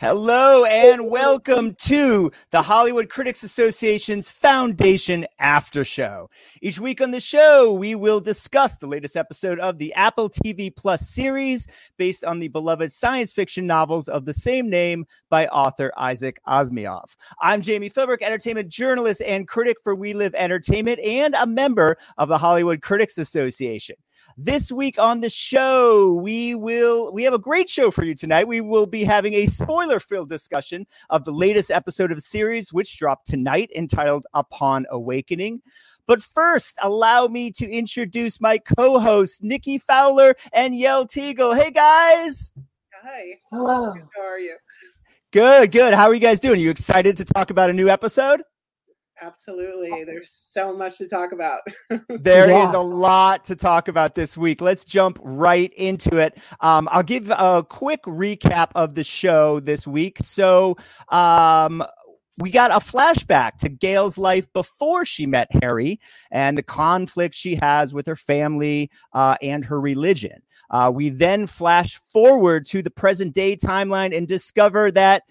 Hello and welcome to the Hollywood Critics Association's Foundation After Show. Each week on the show, we will discuss the latest episode of the Apple TV Plus series based on the beloved science fiction novels of the same name by author Isaac Asimov. I'm Jamie Philbrook, entertainment journalist and critic for We Live Entertainment and a member of the Hollywood Critics Association. This week on the show, we will we have a great show for you tonight. We will be having a spoiler-filled discussion of the latest episode of the series, which dropped tonight, entitled Upon Awakening. But first, allow me to introduce my co-hosts, Nikki Fowler and Yael Tygiel. Hey guys. Hi. Hello. How are you? Good, good. How are you guys doing? Are you excited to talk about a new episode? Absolutely. There's so much to talk about. There is Yeah. a lot to talk about this week. Let's jump right into it. Um, I'll give a quick recap of the show this week. So, um, we got a flashback to Gaal's life before she met Hari and the conflict she has with her family uh, and her religion. Uh, we then flash forward to the present day timeline and discover that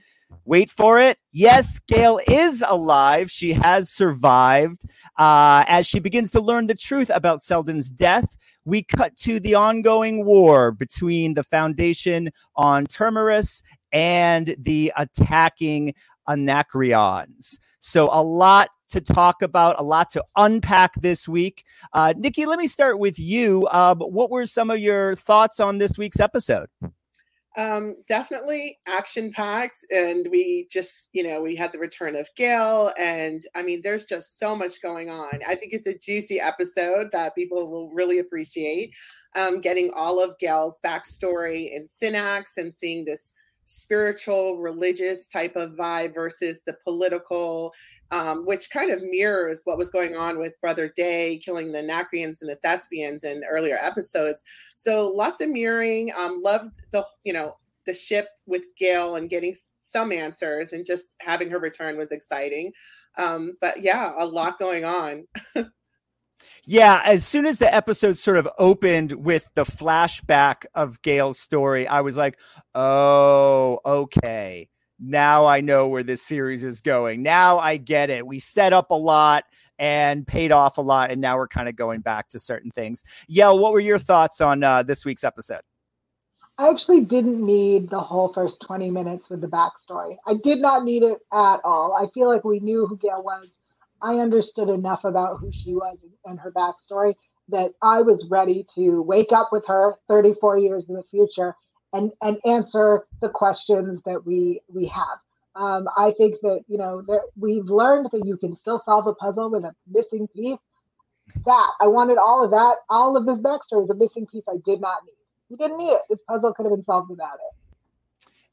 Wait for it. Yes, Gaal is alive. She has survived. Uh, as she begins to learn the truth about Seldon's death, we cut to the ongoing war between the Foundation on Terminus and the attacking Anacreons. So, a lot to talk about, a lot to unpack this week. Uh, Nikki, let me start with you. Uh, what were some of your thoughts on this week's episode? Um, definitely action packed. And we just, you know, we had the return of Gaal. And I mean, there's just so much going on. I think it's a juicy episode that people will really appreciate. Um, getting all of Gaal's backstory in Synnax and seeing this spiritual, religious type of vibe versus the political, um, which kind of mirrors what was going on with Brother Day killing the Nacrians and the Thespians in earlier episodes. So lots of mirroring. Um, loved the you know the ship with Gaal and getting some answers and just having her return was exciting. Um, but yeah, a lot going on. Yeah, as soon as the episode sort of opened with the flashback of Gaal's story, I was like, oh, okay. Now I know where this series is going. Now I get it. We set up a lot and paid off a lot, and now we're kind of going back to certain things. Yael, what were your thoughts on uh, this week's episode? I actually didn't need the whole first 20 minutes with the backstory. I did not need it at all. I feel like we knew who Gaal was. I understood enough about who she was and her backstory that I was ready to wake up with her 34 years in the future and, and answer the questions that we we have. Um, I think that you know that we've learned that you can still solve a puzzle with a missing piece. That I wanted all of that, all of this backstory is a missing piece I did not need. You didn't need it. This puzzle could have been solved without it.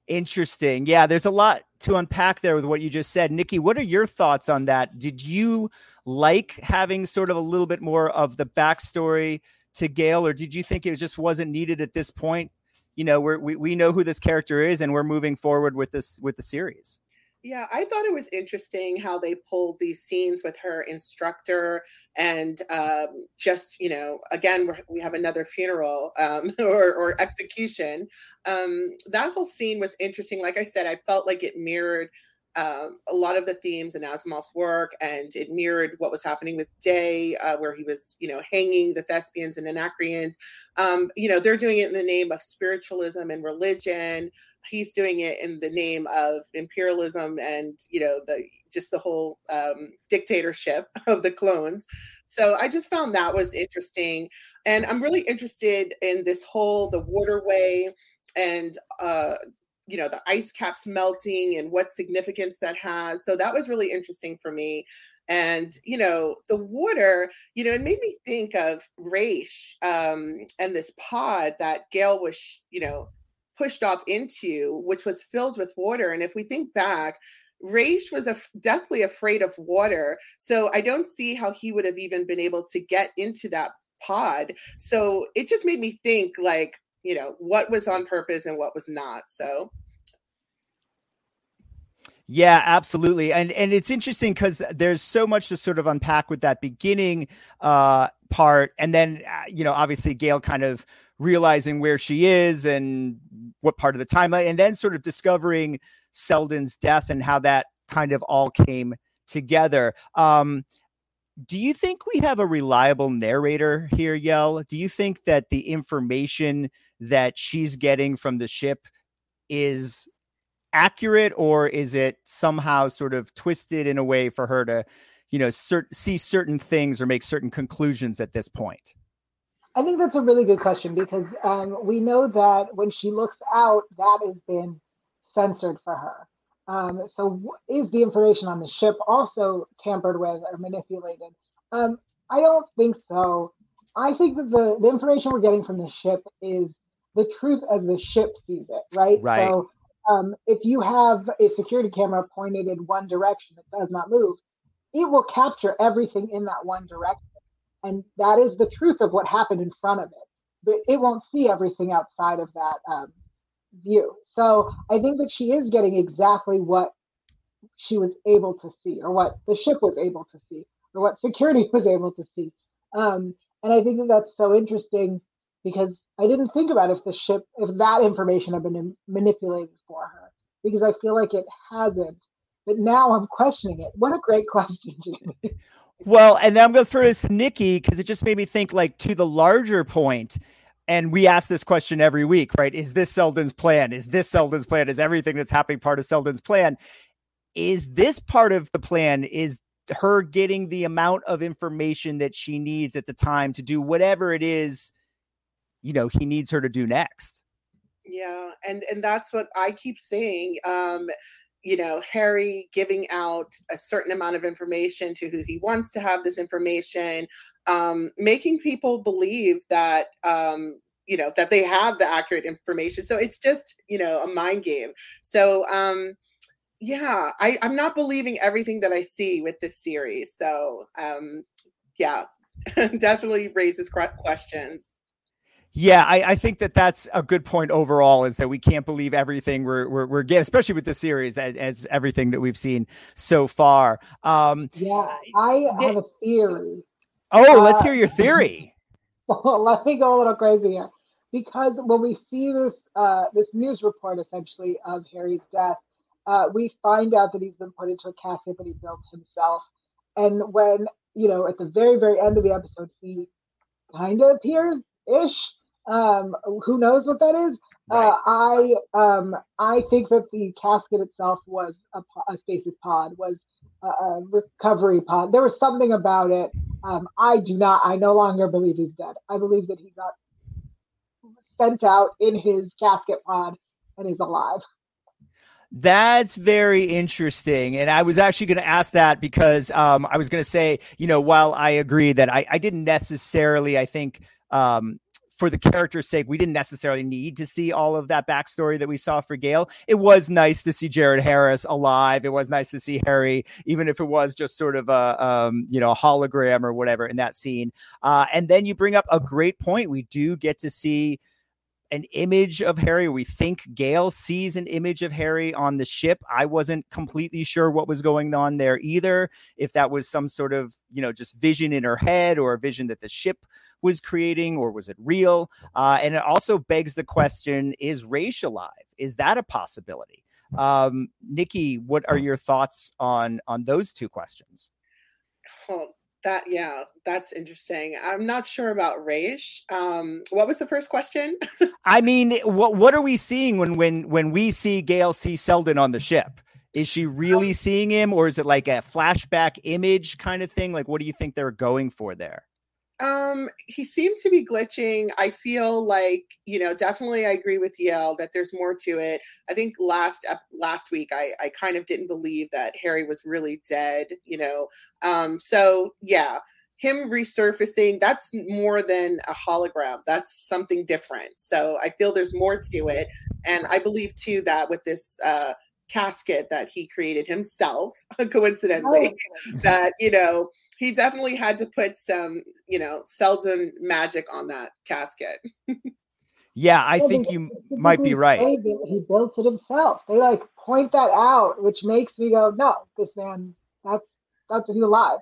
Interesting. Yeah, there's a lot to unpack there with what you just said. Nikki, what are your thoughts on that? Did you like having sort of a little bit more of the backstory to Gaal, or did you think it just wasn't needed at this point? You know, we we know who this character is, and we're moving forward with this with the series. Yeah, I thought it was interesting how they pulled these scenes with her instructor and um, just, you know, again, we have another funeral um, or, or execution. Um, that whole scene was interesting. Like I said, I felt like it mirrored um, a lot of the themes in Asimov's work, and it mirrored what was happening with Day, uh, where he was, you know, hanging the thespians and Anacreons. Um, you know, they're doing it in the name of spiritualism and religion he's doing it in the name of imperialism and you know the just the whole um, dictatorship of the clones. So i just found that was interesting. And i'm really interested in this whole the waterway and uh you know the ice caps melting and what significance that has. So that was really interesting for me. And you know the water you know it made me think of Raych um and this pod that Gaal was you know pushed off into, which was filled with water. And if we think back, Raych was a, deathly afraid of water. So I don't see how he would have even been able to get into that pod. So it just made me think like, you know, what was on purpose and what was not. So Yeah, absolutely. And and it's interesting because there's so much to sort of unpack with that beginning uh part. And then uh, you know, obviously Gaal kind of realizing where she is and what part of the timeline, and then sort of discovering Seldon's death and how that kind of all came together. Um, do you think we have a reliable narrator here, Yael? Do you think that the information that she's getting from the ship is accurate, or is it somehow sort of twisted in a way for her to, you know, cert- see certain things or make certain conclusions at this point? I think that's a really good question because um, we know that when she looks out, that has been censored for her. Um, so, is the information on the ship also tampered with or manipulated? Um, I don't think so. I think that the, the information we're getting from the ship is the truth as the ship sees it, right? Right. So, um, if you have a security camera pointed in one direction that does not move, it will capture everything in that one direction. And that is the truth of what happened in front of it. But it won't see everything outside of that um, view. So I think that she is getting exactly what she was able to see, or what the ship was able to see, or what security was able to see. Um, and I think that that's so interesting because I didn't think about if the ship, if that information had been manipulated for her, because I feel like it hasn't. But now I'm questioning it. What a great question. Well, and then I'm going to throw this to Nikki because it just made me think like to the larger point and we ask this question every week, right? Is this Seldon's plan? Is this Seldon's plan? Is everything that's happening part of Seldon's plan? Is this part of the plan? Is her getting the amount of information that she needs at the time to do whatever it is, you know, he needs her to do next? Yeah, and and that's what I keep saying. Um, you know, Hari giving out a certain amount of information to who he wants to have this information, um, making people believe that um, you know that they have the accurate information. So it's just you know a mind game. So um, yeah, I, I'm not believing everything that I see with this series. So um, yeah, definitely raises questions. Yeah, I, I, think that that's a good point overall. Is that we can't believe everything we're we're, we're getting, especially with the series, as, as, everything that we've seen so far. Um, yeah, I have a theory. Oh, uh, let's hear your theory. let me go a little crazy here, because when we see this uh, this news report essentially of Hari's death, uh, we find out that he's been put into a casket that he built himself, and when you know at the very very end of the episode, he kind of appears ish um, who knows what that is? Uh, right. Uh, I um, I think that the casket itself was a, a stasis pod, was a, a, recovery pod. There was something about it. Um, I do not. I no longer believe he's dead. I believe that he got sent out in his casket pod and is alive. That's very interesting. And I was actually going to ask that because um, I was going to say, you know, while I agree that I, I didn't necessarily, I think, um, for the character's sake, we didn't necessarily need to see all of that backstory that we saw for Gaal. It was nice to see Jared Harris alive. It was nice to see Hari, even if it was just sort of a um, you know a hologram or whatever in that scene. Uh, and then you bring up a great point. We do get to see an image of Hari. We think Gaal sees an image of Hari on the ship. I wasn't completely sure what was going on there either. If that was some sort of, you know, just vision in her head or a vision that the ship was creating, or was it real? Uh, and it also begs the question: Is Raych alive? Is that a possibility? Um, Nikki, what are your thoughts on on those two questions? Well, that yeah, that's interesting. I'm not sure about Raych. Um, what was the first question? I mean, what what are we seeing when when when we see Gaal see Seldon on the ship? Is she really um, seeing him, or is it like a flashback image kind of thing? Like, what do you think they're going for there? Um, he seemed to be glitching. I feel like, you know, definitely I agree with Yael that there's more to it. I think last last week I I kind of didn't believe that Hari was really dead, you know. Um, so yeah, him resurfacing, that's more than a hologram. That's something different. So I feel there's more to it. And I believe too that with this uh casket that he created himself, coincidentally, oh. that, you know, he definitely had to put some, you know, Seldon magic on that casket. yeah, I think you might be right. He built it himself. They like point that out, which makes me go, no, this man, that's that's he's alive.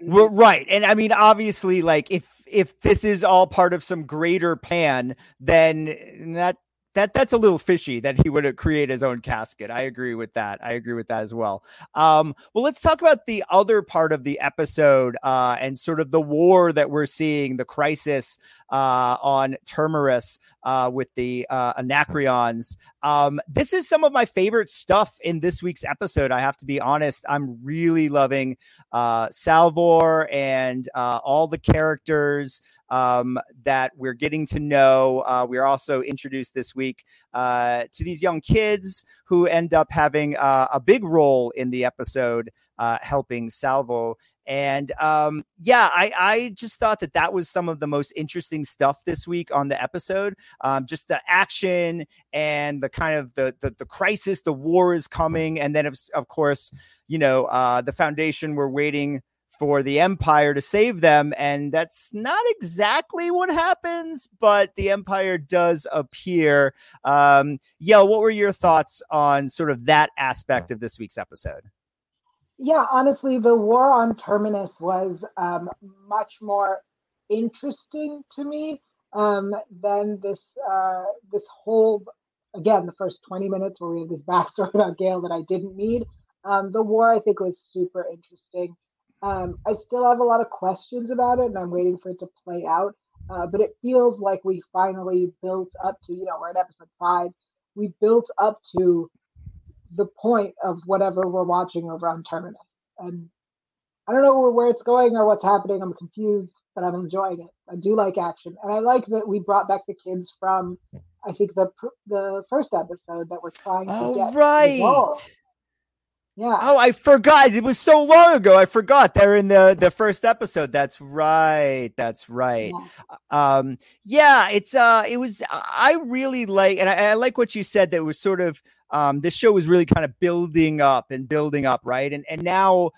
Well, right, and I mean, obviously, like if if this is all part of some greater plan, then that that that's a little fishy that he would create his own casket. I agree with that. I agree with that as well. Um, well, let's talk about the other part of the episode uh, and sort of the war that we're seeing, the crisis uh, on Terminus uh, with the uh, Anacreons. Um, this is some of my favorite stuff in this week's episode. I have to be honest. I'm really loving uh, Salvor and uh, all the characters um, that we're getting to know. Uh, we are also introduced this week uh, to these young kids who end up having uh, a big role in the episode, uh, helping Salvor. And um, yeah, I, I just thought that that was some of the most interesting stuff this week on the episode. Um, just the action and the kind of the, the, the crisis, the war is coming, and then of, of course, you know, uh, the foundation. We're waiting for the Empire to save them. And that's not exactly what happens, but the Empire does appear. Um, Yo, what were your thoughts on sort of that aspect of this week's episode? Yeah, honestly, the war on Terminus was um, much more interesting to me um, than this uh, this whole again the first 20 minutes where we have this backstory about Gaal that I didn't need. Um, the war I think was super interesting. Um, I still have a lot of questions about it, and I'm waiting for it to play out. Uh, but it feels like we finally built up to, you know, we're in episode five. We built up to the point of whatever we're watching over on Terminus. And I don't know where it's going or what's happening. I'm confused, but I'm enjoying it. I do like action, and I like that we brought back the kids from, I think the the first episode that we're trying to oh, get. right. Resolved. Yeah. Oh, I forgot. It was so long ago. I forgot. They're in the the first episode. That's right. That's right. Yeah. Um yeah, it's uh it was I really like and I, I like what you said that it was sort of um this show was really kind of building up and building up, right? And and now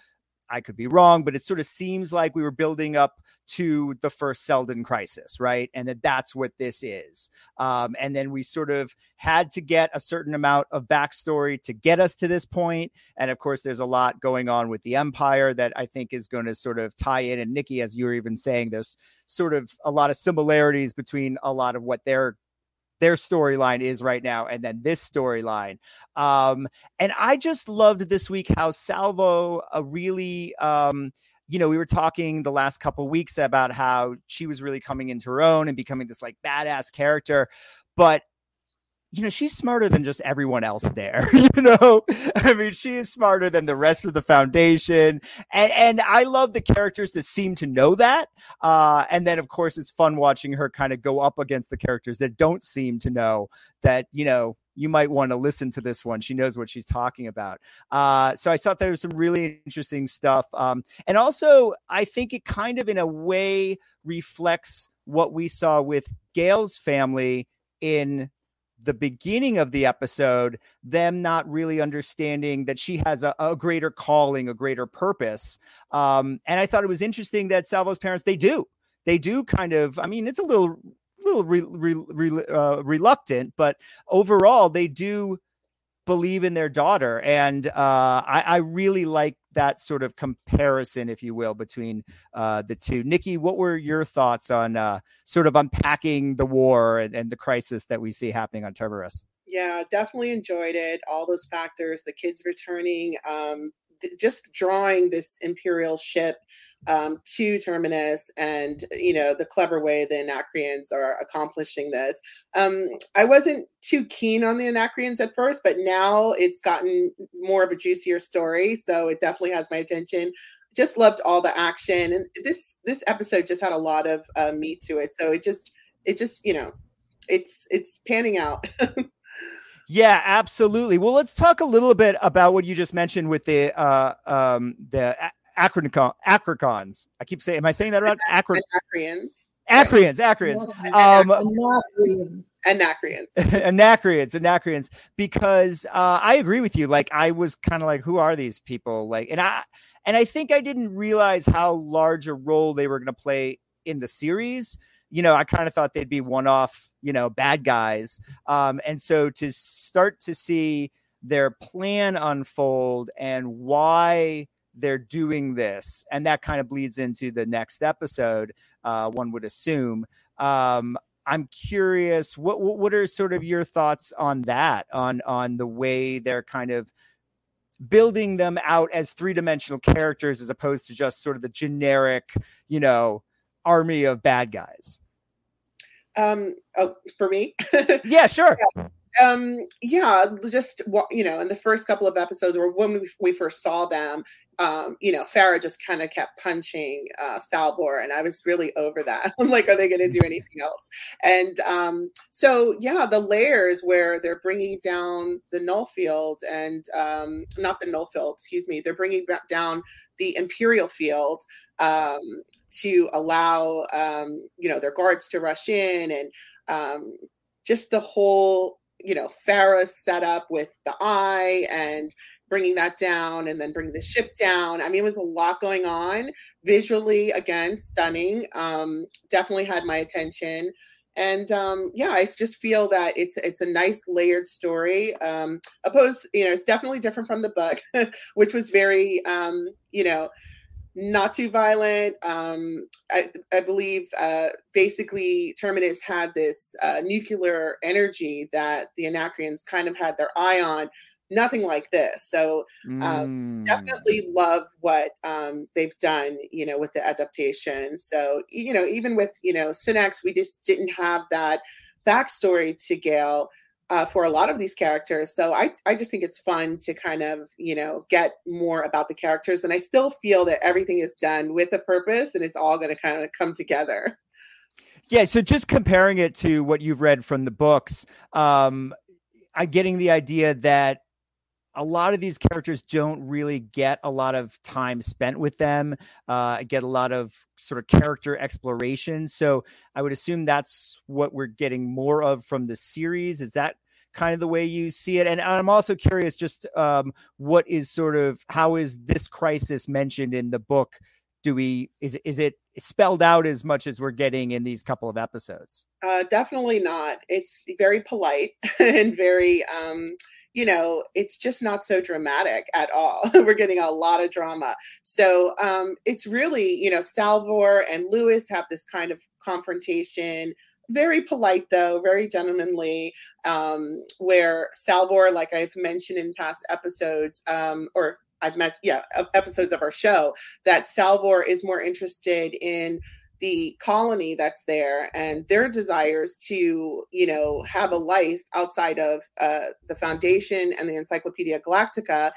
I could be wrong, but it sort of seems like we were building up to the first Seldon crisis, right? And that that's what this is. Um, and then we sort of had to get a certain amount of backstory to get us to this point. And of course, there's a lot going on with the Empire that I think is going to sort of tie in. And Nikki, as you were even saying, there's sort of a lot of similarities between a lot of what they're their storyline is right now and then this storyline um and i just loved this week how Salvor a really um you know, we were talking the last couple weeks about how she was really coming into her own and becoming this like badass character. But you know, she's smarter than just everyone else there. you know, I mean, she is smarter than the rest of the foundation. And, and I love the characters that seem to know that. Uh, and then, of course, it's fun watching her kind of go up against the characters that don't seem to know that, you know, you might want to listen to this one. She knows what she's talking about. Uh, so I thought there was some really interesting stuff. Um, and also, I think it kind of, in a way, reflects what we saw with Gaal's family in the beginning of the episode, them not really understanding that she has a, a greater calling, a greater purpose. Um, and I thought it was interesting that Salvor's parents, they do. They do kind of, I mean, it's a little little re, re, re, uh, reluctant, but overall they do believe in their daughter, and uh, I, I, really like that sort of comparison, if you will, between uh, the two. Nikki, what were your thoughts on uh, sort of unpacking the war and, and the crisis that we see happening on Terminus? Yeah, definitely enjoyed it. All those factors, the kids returning, um, just drawing this imperial ship um, to Terminus and, you know, the clever way the Anacreons are accomplishing this. Um, I wasn't too keen on the Anacreons at first, but now it's gotten more of a juicier story. So it definitely has my attention. Just loved all the action. And this, this episode just had a lot of uh, meat to it. So it just, it just, you know, it's, it's panning out. Yeah, absolutely. Well, let's talk a little bit about what you just mentioned with the uh, um, the Acrocon, Acrocons. I keep saying, am I saying that right? Acro- Anacreons. Acreons, Acreons. Um. Anacreons. Anacreons, Anacreons. Because uh, I agree with you. Like I was kind of like, who are these people? Like, and I and I think I didn't realize how large a role they were going to play in the series. You know, I kind of thought they'd be one-off, you know, bad guys. Um, and so to start to see their plan unfold and why they're doing this, and that kind of bleeds into the next episode. Uh, one would assume. Um, I'm curious what what are sort of your thoughts on that on on the way they're kind of building them out as three-dimensional characters as opposed to just sort of the generic, you know, army of bad guys. Um oh, for me? yeah, sure. Yeah um yeah just you know in the first couple of episodes or when we, we first saw them um, you know, Phara just kind of kept punching uh, Salvor, and I was really over that. I'm like, are they going to do anything else? And um, so, yeah, the layers where they're bringing down the null field and um, not the null field, excuse me, they're bringing down the Imperial Field um, to allow, um, you know, their guards to rush in and um, just the whole you know Phara setup with the eye and bringing that down and then bringing the ship down. I mean, it was a lot going on. Visually, again, stunning. Um, definitely had my attention. And um, yeah, I just feel that it's it's a nice layered story. Um, opposed, you know, it's definitely different from the book, which was very, um, you know, not too violent. Um, I, I believe uh, basically Terminus had this uh, nuclear energy that the Anacreons kind of had their eye on nothing like this. So um, mm. definitely love what um, they've done, you know, with the adaptation. So you know, even with you know Synnax, we just didn't have that backstory to Gaal. Uh, for a lot of these characters. So I, I just think it's fun to kind of, you know, get more about the characters. And I still feel that everything is done with a purpose and it's all going to kind of come together. Yeah. So just comparing it to what you've read from the books, um, I'm getting the idea that a lot of these characters don't really get a lot of time spent with them uh, get a lot of sort of character exploration so i would assume that's what we're getting more of from the series is that kind of the way you see it and i'm also curious just um, what is sort of how is this crisis mentioned in the book do we is is it spelled out as much as we're getting in these couple of episodes uh, definitely not it's very polite and very um you know, it's just not so dramatic at all. We're getting a lot of drama. So um, it's really, you know, Salvor and Lewis have this kind of confrontation. Very polite, though, very gentlemanly. Um, where Salvor, like I've mentioned in past episodes, um, or I've met, yeah, episodes of our show, that Salvor is more interested in the colony that's there and their desires to you know have a life outside of uh, the foundation and the encyclopedia galactica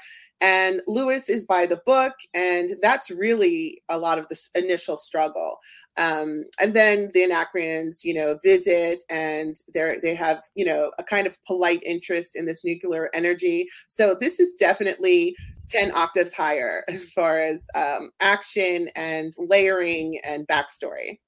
and lewis is by the book and that's really a lot of the initial struggle um, and then the anacreons you know visit and they they have you know a kind of polite interest in this nuclear energy so this is definitely 10 octaves higher as far as um, action and layering and backstory.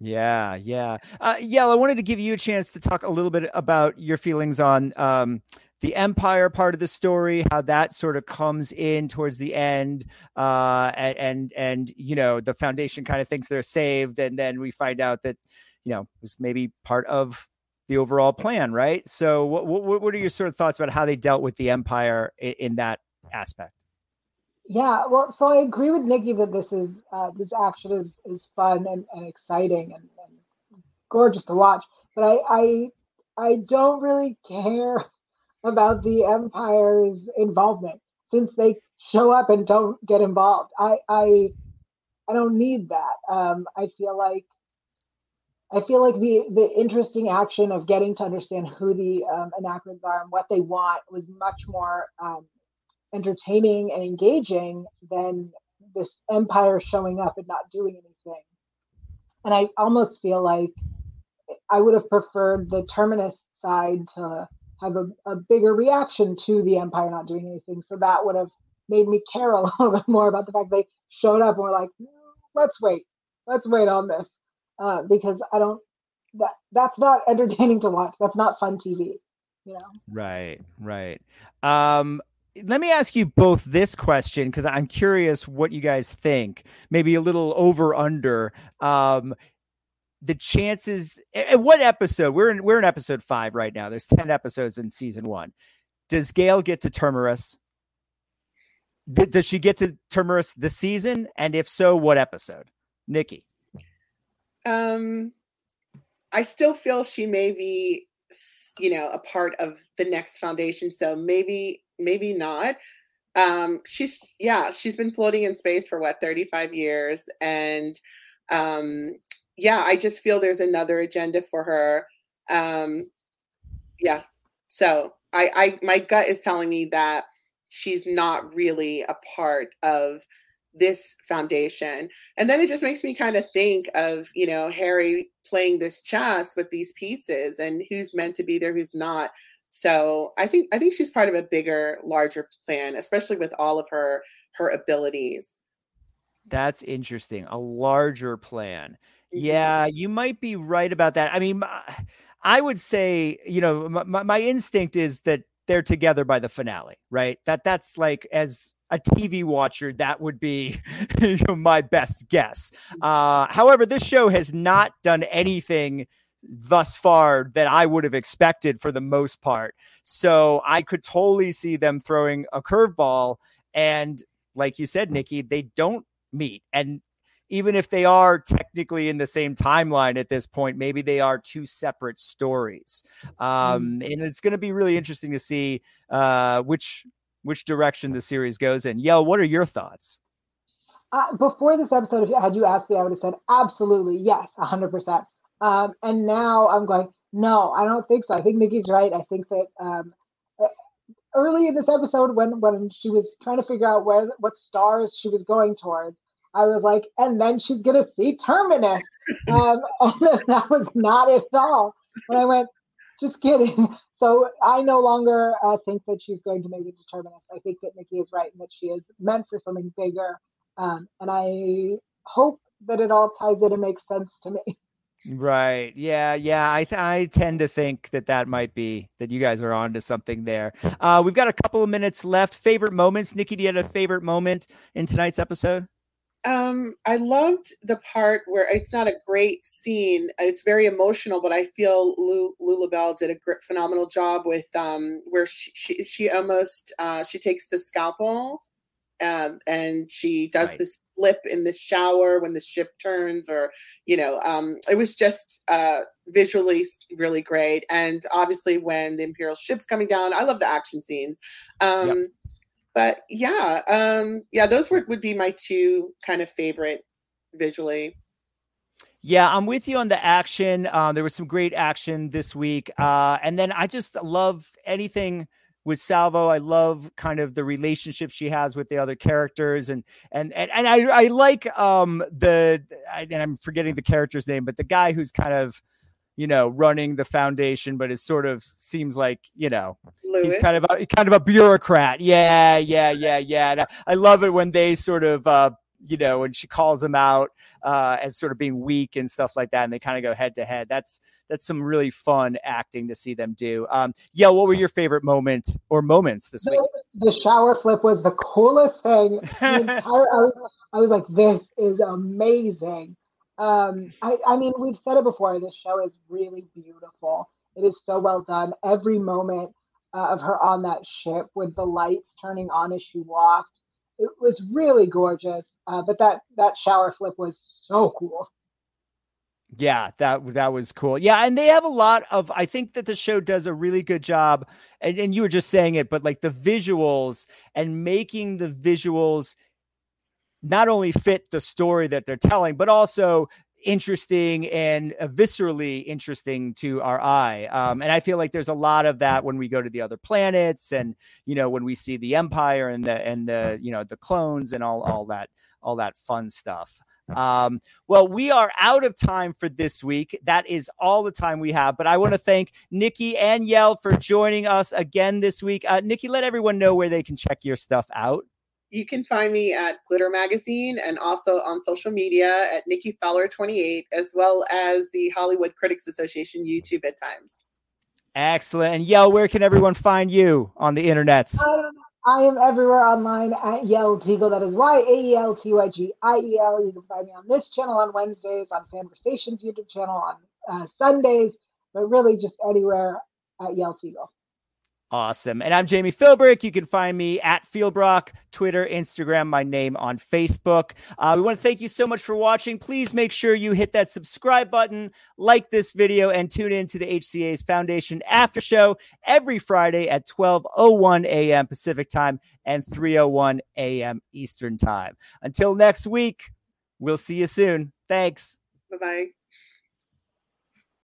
Yeah, yeah. Uh, yeah, I wanted to give you a chance to talk a little bit about your feelings on um, the Empire part of the story, how that sort of comes in towards the end, uh, and, and and you know the Foundation kind of thinks they're saved, and then we find out that you know was maybe part of the overall plan, right? So, what what, what are your sort of thoughts about how they dealt with the Empire in, in that aspect. Yeah, well, so I agree with Nikki that this is uh, this action is is fun and, and exciting and, and gorgeous to watch. But I, I I don't really care about the Empire's involvement since they show up and don't get involved. I I I don't need that. Um, I feel like I feel like the the interesting action of getting to understand who the um, are and what they want was much more um, entertaining and engaging than this empire showing up and not doing anything. And I almost feel like I would have preferred the terminus side to have a, a bigger reaction to the empire not doing anything. So that would have made me care a little bit more about the fact they showed up and were like, let's wait, let's wait on this. Uh, because I don't that that's not entertaining to watch. That's not fun TV. You know? Right, right. Um, let me ask you both this question because I'm curious what you guys think. Maybe a little over under. Um, the chances. At what episode? We're in. We're in episode five right now. There's ten episodes in season one. Does Gaal get to Terminus? Does she get to Terminus this season? And if so, what episode? Nikki. Um, I still feel she may be, you know, a part of the next foundation. So maybe, maybe not. Um, she's yeah, she's been floating in space for what 35 years, and um, yeah, I just feel there's another agenda for her. Um, yeah, so I, I my gut is telling me that she's not really a part of this foundation. And then it just makes me kind of think of, you know, Hari playing this chess with these pieces and who's meant to be there, who's not. So I think I think she's part of a bigger, larger plan, especially with all of her her abilities. That's interesting. A larger plan. Yeah, you might be right about that. I mean, I would say, you know, my, my instinct is that they're together by the finale, right? That that's like as a TV watcher, that would be you know, my best guess. Uh, however, this show has not done anything thus far that I would have expected for the most part. So I could totally see them throwing a curveball. And like you said, Nikki, they don't meet. And even if they are technically in the same timeline at this point, maybe they are two separate stories. Um, mm. and it's going to be really interesting to see uh, which which direction the series goes in. Yael, what are your thoughts? Uh, before this episode, if had you asked me, I would have said absolutely yes, hundred um, percent. And now I'm going, no, I don't think so. I think Nikki's right. I think that um, early in this episode, when when she was trying to figure out where what stars she was going towards, I was like, and then she's gonna see Terminus. Um, and that was not at all. And I went, just kidding. So I no longer uh, think that she's going to make it to Terminus. I think that Nikki is right and that she is meant for something bigger. Um, and I hope that it all ties in and makes sense to me. Right. Yeah. Yeah. I th- I tend to think that that might be that you guys are on to something there. Uh, we've got a couple of minutes left. Favorite moments, Nikki? Do you have a favorite moment in tonight's episode? Um, I loved the part where it's not a great scene. It's very emotional, but I feel Lou Llobell did a great, phenomenal job with um, where she, she, she almost uh, she takes the scalpel um, and she does right. this flip in the shower when the ship turns, or you know, um, it was just uh, visually really great. And obviously, when the Imperial ship's coming down, I love the action scenes. Um, yep but yeah, um, yeah, those would, would be my two kind of favorite visually. Yeah, I'm with you on the action. Um, there was some great action this week. Uh, and then I just love anything with Salvor. I love kind of the relationship she has with the other characters, and and and, and I I like um the and I'm forgetting the character's name, but the guy who's kind of you know, running the foundation, but it sort of seems like, you know, Lewis. he's kind of a, kind of a bureaucrat. Yeah, yeah, yeah, yeah. And I love it when they sort of, uh, you know, and she calls him out uh, as sort of being weak and stuff like that, and they kind of go head to head. That's that's some really fun acting to see them do. Um, yeah, what were your favorite moment or moments this week? The shower flip was the coolest thing. The entire, I, was, I was like, this is amazing. Um, I, I mean, we've said it before. This show is really beautiful. It is so well done. Every moment uh, of her on that ship with the lights turning on as she walked, it was really gorgeous. Uh, but that that shower flip was so cool. Yeah, that that was cool. Yeah, and they have a lot of. I think that the show does a really good job, and, and you were just saying it, but like the visuals and making the visuals not only fit the story that they're telling, but also interesting and uh, viscerally interesting to our eye. Um, and I feel like there's a lot of that when we go to the other planets, and you know when we see the Empire and the and the you know the clones and all all that all that fun stuff. Um, well, we are out of time for this week. That is all the time we have. But I want to thank Nikki and Yael for joining us again this week. Uh, Nikki, let everyone know where they can check your stuff out you can find me at Glitter Magazine and also on social media at Nikki Fowler 28, as well as the Hollywood Critics Association YouTube at times. Excellent. And Yael, where can everyone find you on the internets? Um, I am everywhere online at Yael Tygiel. That is Y A E L T Y G I E L. You can find me on this channel on Wednesdays, on Conversations YouTube channel on uh, Sundays, but really just anywhere at Yael Tygiel. Awesome. And I'm Jamie Philbrick. You can find me at Philbrock, Twitter, Instagram, my name on Facebook. Uh, we want to thank you so much for watching. Please make sure you hit that subscribe button, like this video, and tune in to the HCA's Foundation After Show every Friday at 12.01 a.m. Pacific Time and 3.01 a.m. Eastern Time. Until next week, we'll see you soon. Thanks. Bye-bye.